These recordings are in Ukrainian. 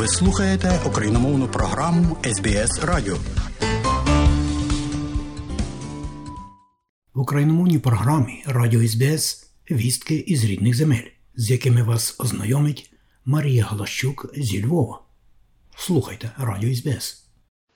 Ви слухаєте україномовну програму СБС Радіо. В україномовній програмі Радіо СБС вістки із рідних земель, з якими вас ознайомить Марія Галащук зі Львова. Слухайте Радіо СБС.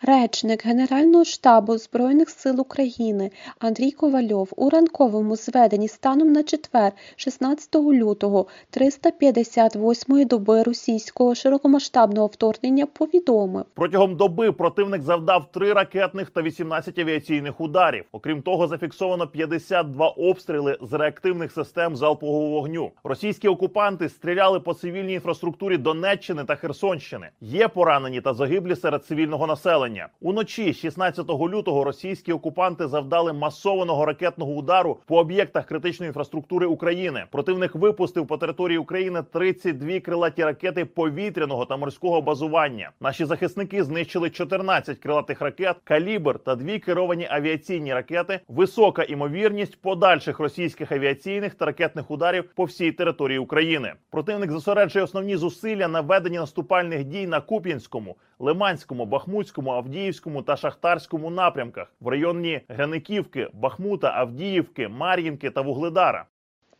Речник Генерального штабу Збройних сил України Андрій Ковальов у ранковому зведенні станом на четвер, 16 лютого 358-ї доби російського широкомасштабного вторгнення повідомив. Протягом доби противник завдав 3 ракетних та 18 авіаційних ударів. Окрім того, зафіксовано 52 обстріли з реактивних систем залпового вогню. Російські окупанти стріляли по цивільній інфраструктурі Донеччини та Херсонщини. Є поранені та загиблі серед цивільного населення. Уночі, 16 лютого, російські окупанти завдали масованого ракетного удару по об'єктах критичної інфраструктури України. Противник випустив по території України 32 крилаті ракети повітряного та морського базування. Наші захисники знищили 14 крилатих ракет, калібр та дві керовані авіаційні ракети. Висока імовірність подальших російських авіаційних та ракетних ударів по всій території України. Противник зосереджує основні зусилля на веденні наступальних дій на Куп'янському, Лиманському, Бахмутському, Авдіївському та Шахтарському напрямках в районі Грениківки, Бахмута, Авдіївки, Мар'їнки та Вугледара.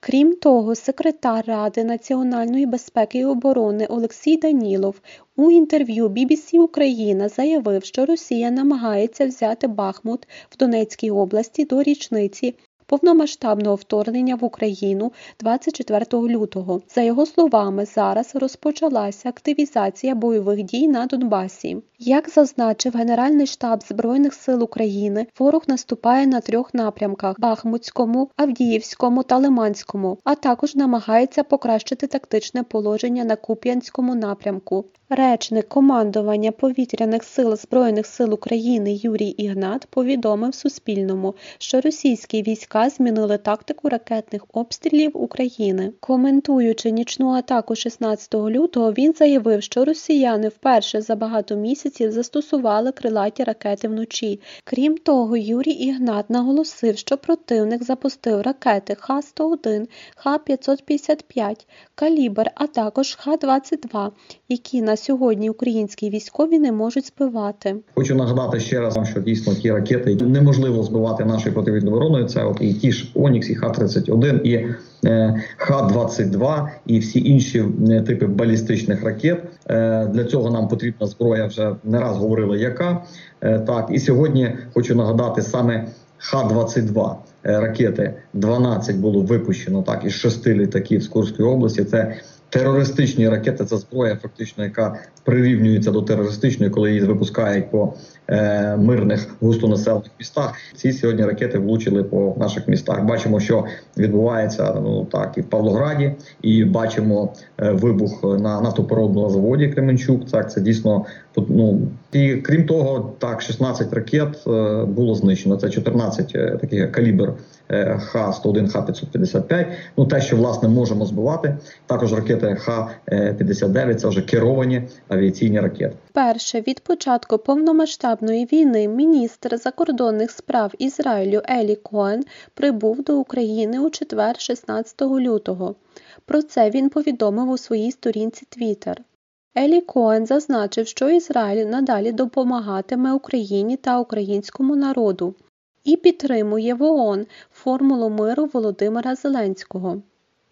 Крім того, секретар Ради національної безпеки і оборони Олексій Данілов у інтерв'ю BBC Україна заявив, що Росія намагається взяти Бахмут в Донецькій області до річниці повномасштабного вторгнення в Україну 24 лютого. За його словами, зараз розпочалася активізація бойових дій на Донбасі. Як зазначив Генеральний штаб Збройних сил України, ворог наступає на трьох напрямках: Бахмутському, Авдіївському та Лиманському, а також намагається покращити тактичне положення на Куп'янському напрямку. Речник командування повітряних сил Збройних сил України Юрій Ігнат повідомив Суспільному, що російські війська змінили тактику ракетних обстрілів України. Коментуючи нічну атаку 16 лютого, він заявив, що росіяни вперше за багато місяців застосували крилаті ракети вночі. Крім того, Юрій Ігнат наголосив, що противник запустив ракети Х-101, Х-555, Калібр, а також Х-22, які на сьогодні українські військові не можуть збивати. Хочу нагадати ще раз, що дійсно ті ракети неможливо збивати нашою противідною обороною. Це от і ті ж Онікс, і Х-31, і е, Х-22, і всі інші е, типи балістичних ракет. Е, Для цього нам потрібна зброя. Вже не раз говорили, яка так. І сьогодні хочу нагадати саме Х-22 е, ракети. 12 було випущено так із шести літаків з Курської області. Це Терористичні ракети це зброя, фактично, яка прирівнюється до терористичної, коли її випускають по е, мирних густонаселених містах. Ці сьогодні ракети влучили по наших містах. Бачимо, що відбувається ну так і в Павлограді, і бачимо е, вибух на нафтопородному заводі Кременчук. Так це дійсно ну і крім того, так 16 ракет е, було знищено. Це 14 е, таких калібр Х-101, Х-555. Ну те, що власне можемо збивати, також ракети Х-59, це вже керовані авіаційні ракети. Перше від початку повномасштабної війни міністр закордонних справ Ізраїлю Елі Коен прибув до України у четвер, 16 лютого. Про це він повідомив у своїй сторінці Twitter. Елі Коен зазначив, що Ізраїль надалі допомагатиме Україні та українському народу і підтримує в ООН формулу миру Володимира Зеленського.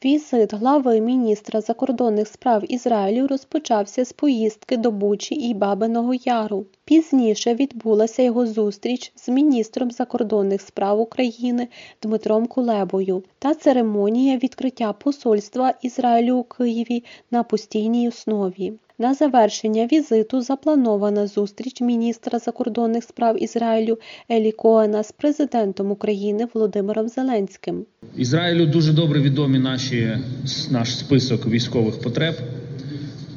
Візит глави міністра закордонних справ Ізраїлю розпочався з поїздки до Бучі і Бабиного Яру. Пізніше відбулася його зустріч з міністром закордонних справ України Дмитром Кулебою та церемонія відкриття посольства Ізраїлю у Києві на постійній основі. На завершення візиту запланована зустріч міністра закордонних справ Ізраїлю Елі Коена з президентом України Володимиром Зеленським. Ізраїлю дуже добре відомі наші наш список військових потреб.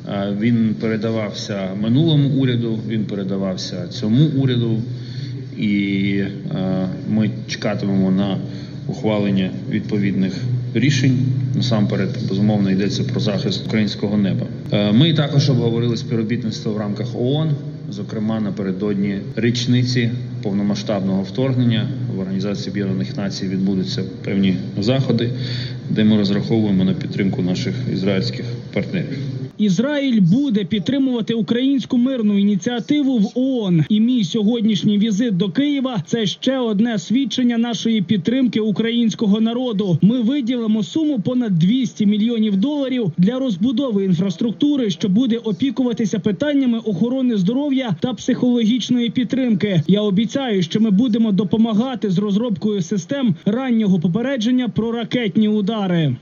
Е, Він передавався минулому уряду, він передавався цьому уряду, і е, ми чекатимемо на ухвалення відповідних рішень. Насамперед, безумовно, йдеться про захист українського неба. Е, Ми також обговорили співробітництво в рамках ООН, зокрема напередодні річниці повномасштабного вторгнення в Організації Об'єднаних Націй відбудуться певні заходи. де ми розраховуємо на підтримку наших ізраїльських партнерів. Ізраїль буде підтримувати українську мирну ініціативу в ООН. І мій сьогоднішній візит до Києва це ще одне свідчення нашої підтримки українського народу. Ми виділимо суму понад 200 мільйонів доларів для розбудови інфраструктури, що буде опікуватися питаннями охорони здоров'я та психологічної підтримки. Я обіцяю, що ми будемо допомагати з розробкою систем раннього попередження про ракетні удари.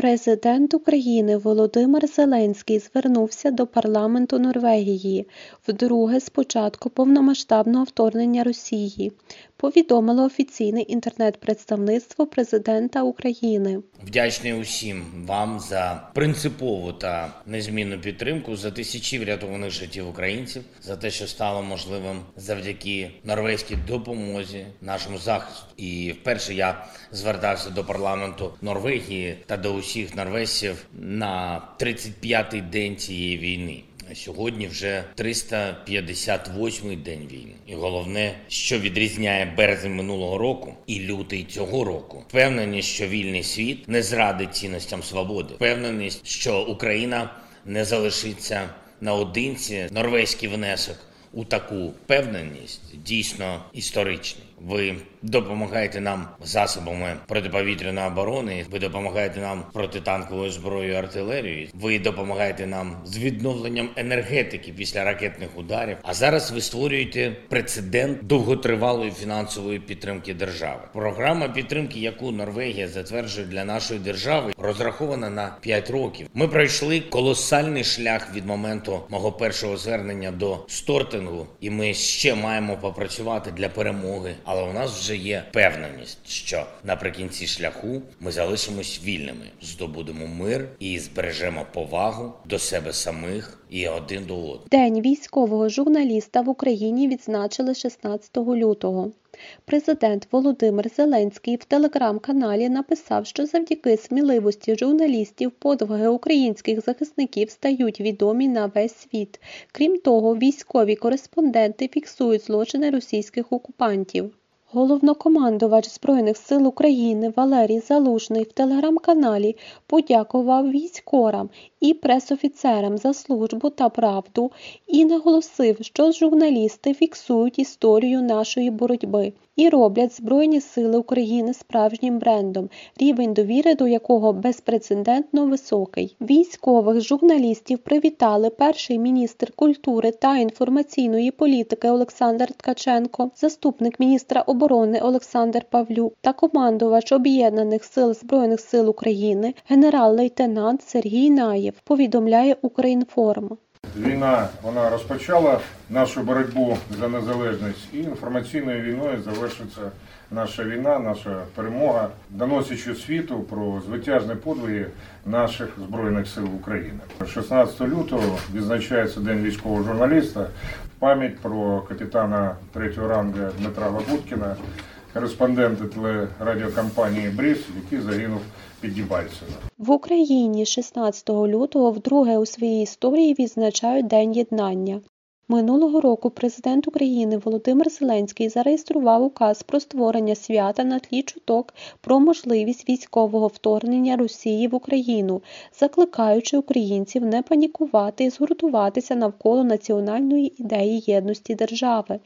Президент України Володимир Зеленський звернувся до парламенту Норвегії вдруге з початку повномасштабного вторгнення Росії, повідомило офіційне інтернет-представництво президента України. Вдячний усім вам за принципову та незмінну підтримку, за тисячі врятованих життів українців, за те, що стало можливим завдяки норвезькій допомозі нашому захисту. І вперше я звертався до парламенту Норвегії та до усіх норвезців на 35-й день цієї війни. Сьогодні вже 358-й день війни, і головне, що відрізняє березень минулого року і лютий цього року, впевненість, що вільний світ не зрадить цінностям свободи, впевненість, що Україна не залишиться наодинці. Норвезький внесок у таку впевненість дійсно історичний. Ви допомагаєте нам засобами протиповітряної оборони. Ви допомагаєте нам протитанковою зброєю, артилерією. Ви допомагаєте нам з відновленням енергетики після ракетних ударів. А зараз ви створюєте прецедент довготривалої фінансової підтримки держави. Програма підтримки, яку Норвегія затверджує для нашої держави, розрахована на 5 років. Ми пройшли колосальний шлях від моменту мого першого звернення до стортингу, і ми ще маємо попрацювати для перемоги. Але у нас вже є впевненість, що наприкінці шляху ми залишимось вільними, здобудемо мир і збережемо повагу до себе самих і один до одного. День військового журналіста в Україні відзначили 16 лютого. Президент Володимир Зеленський в телеграм-каналі написав, що завдяки сміливості журналістів подвиги українських захисників стають відомі на весь світ. Крім того, військові кореспонденти фіксують злочини російських окупантів. Головнокомандувач Збройних сил України Валерій Залужний в телеграм-каналі подякував військорам і пресофіцерам за службу та правду і наголосив, що журналісти фіксують історію нашої боротьби і роблять Збройні Сили України справжнім брендом, рівень довіри до якого безпрецедентно високий. Військових журналістів привітали перший міністр культури та інформаційної політики Олександр Ткаченко, заступник міністра оборони Олександр Павлюк та командувач Об'єднаних сил Збройних сил України генерал-лейтенант Сергій Наєв. Повідомляє Українформ. Війна вона розпочала нашу боротьбу за незалежність і інформаційною війною завершиться наша війна, наша перемога, доносячи світу про звитяжні подвиги наших збройних сил України. 16 лютого відзначається День військового журналіста. Пам'ять про капітана третього рангу Дмитра Лабуткіна, кореспондента телерадіокомпанії Бріз, який загинув під В Україні 16 лютого вдруге у своїй історії відзначають День єднання. Минулого року президент України Володимир Зеленський зареєстрував указ про створення свята на тлі чуток про можливість військового вторгнення Росії в Україну, закликаючи українців не панікувати і згуртуватися навколо національної ідеї єдності держави.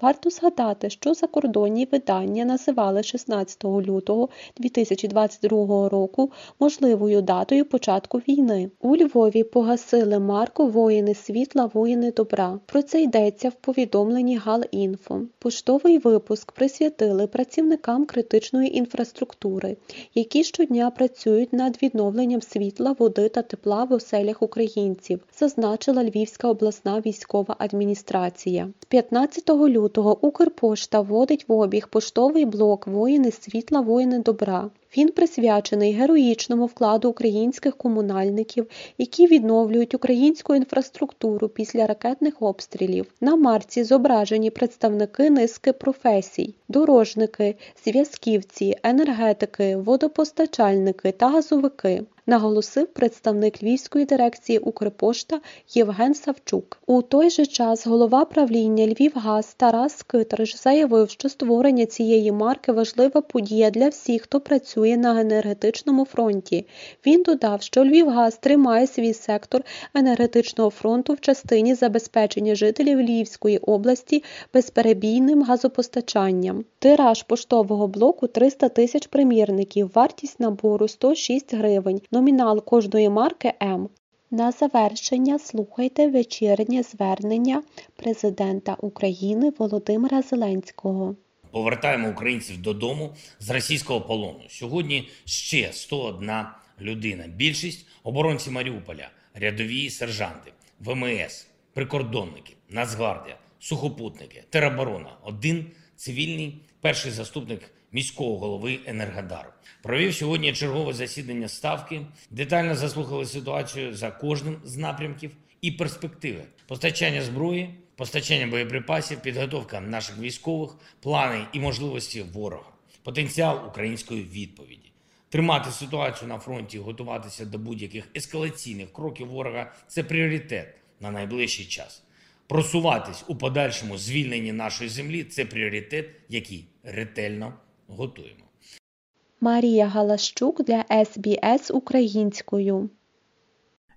Варто згадати, що закордонні видання називали 16 лютого 2022 року можливою датою початку війни. У Львові погасили марку Воїни світла, воїни добра. Про це йдеться в повідомленні Галінфо. Поштовий випуск присвятили працівникам критичної інфраструктури, які щодня працюють над відновленням світла, води та тепла в оселях українців, зазначила Львівська обласна військова адміністрація. З 15 лютого Укрпошта вводить в обіг поштовий блок Воїни світла, воїни добра. Він присвячений героїчному вкладу українських комунальників, які відновлюють українську інфраструктуру після ракетних обстрілів. На марці зображені представники низки професій: дорожники, зв'язківці, енергетики, водопостачальники та газовики. Наголосив представник Львівської дирекції Укрпошта Євген Савчук. У той же час голова правління Львівгаз Тарас Китриш заявив, що створення цієї марки важлива подія для всіх, хто працює на енергетичному фронті. Він додав, що Львівгаз тримає свій сектор енергетичного фронту в частині забезпечення жителів Львівської області безперебійним газопостачанням. Тираж поштового блоку 300 тисяч примірників, вартість набору 106 гривень, номінал кожної марки М. На завершення слухайте вечірнє звернення президента України Володимира Зеленського. Повертаємо українців додому з російського полону. Сьогодні ще 101 людина. Більшість оборонці Маріуполя, рядові сержанти, ВМС, прикордонники, Нацгвардія, сухопутники, тероборона. Один цивільний перший заступник міського голови Енергодару. Провів сьогодні чергове засідання ставки, детально заслухали ситуацію за кожним з напрямків і перспективи постачання зброї, постачання боєприпасів, підготовка наших військових, плани і можливості ворога, потенціал української відповіді. Тримати ситуацію на фронті, готуватися до будь-яких ескалаційних кроків ворога це пріоритет на найближчий час. Просуватись у подальшому звільненні нашої землі це пріоритет, який ретельно готуємо. Марія Галащук для СБС українською.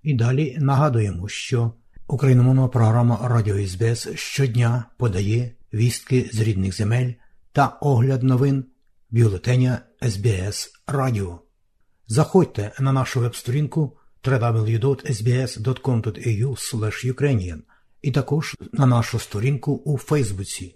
І далі нагадуємо, що україномовна програма Радіо СБС щодня подає вістки з рідних земель та огляд новин бюлетеня СБС Радіо. Заходьте на нашу веб-сторінку www.sbs.com.au Ukrainian і також на нашу сторінку у Фейсбуці.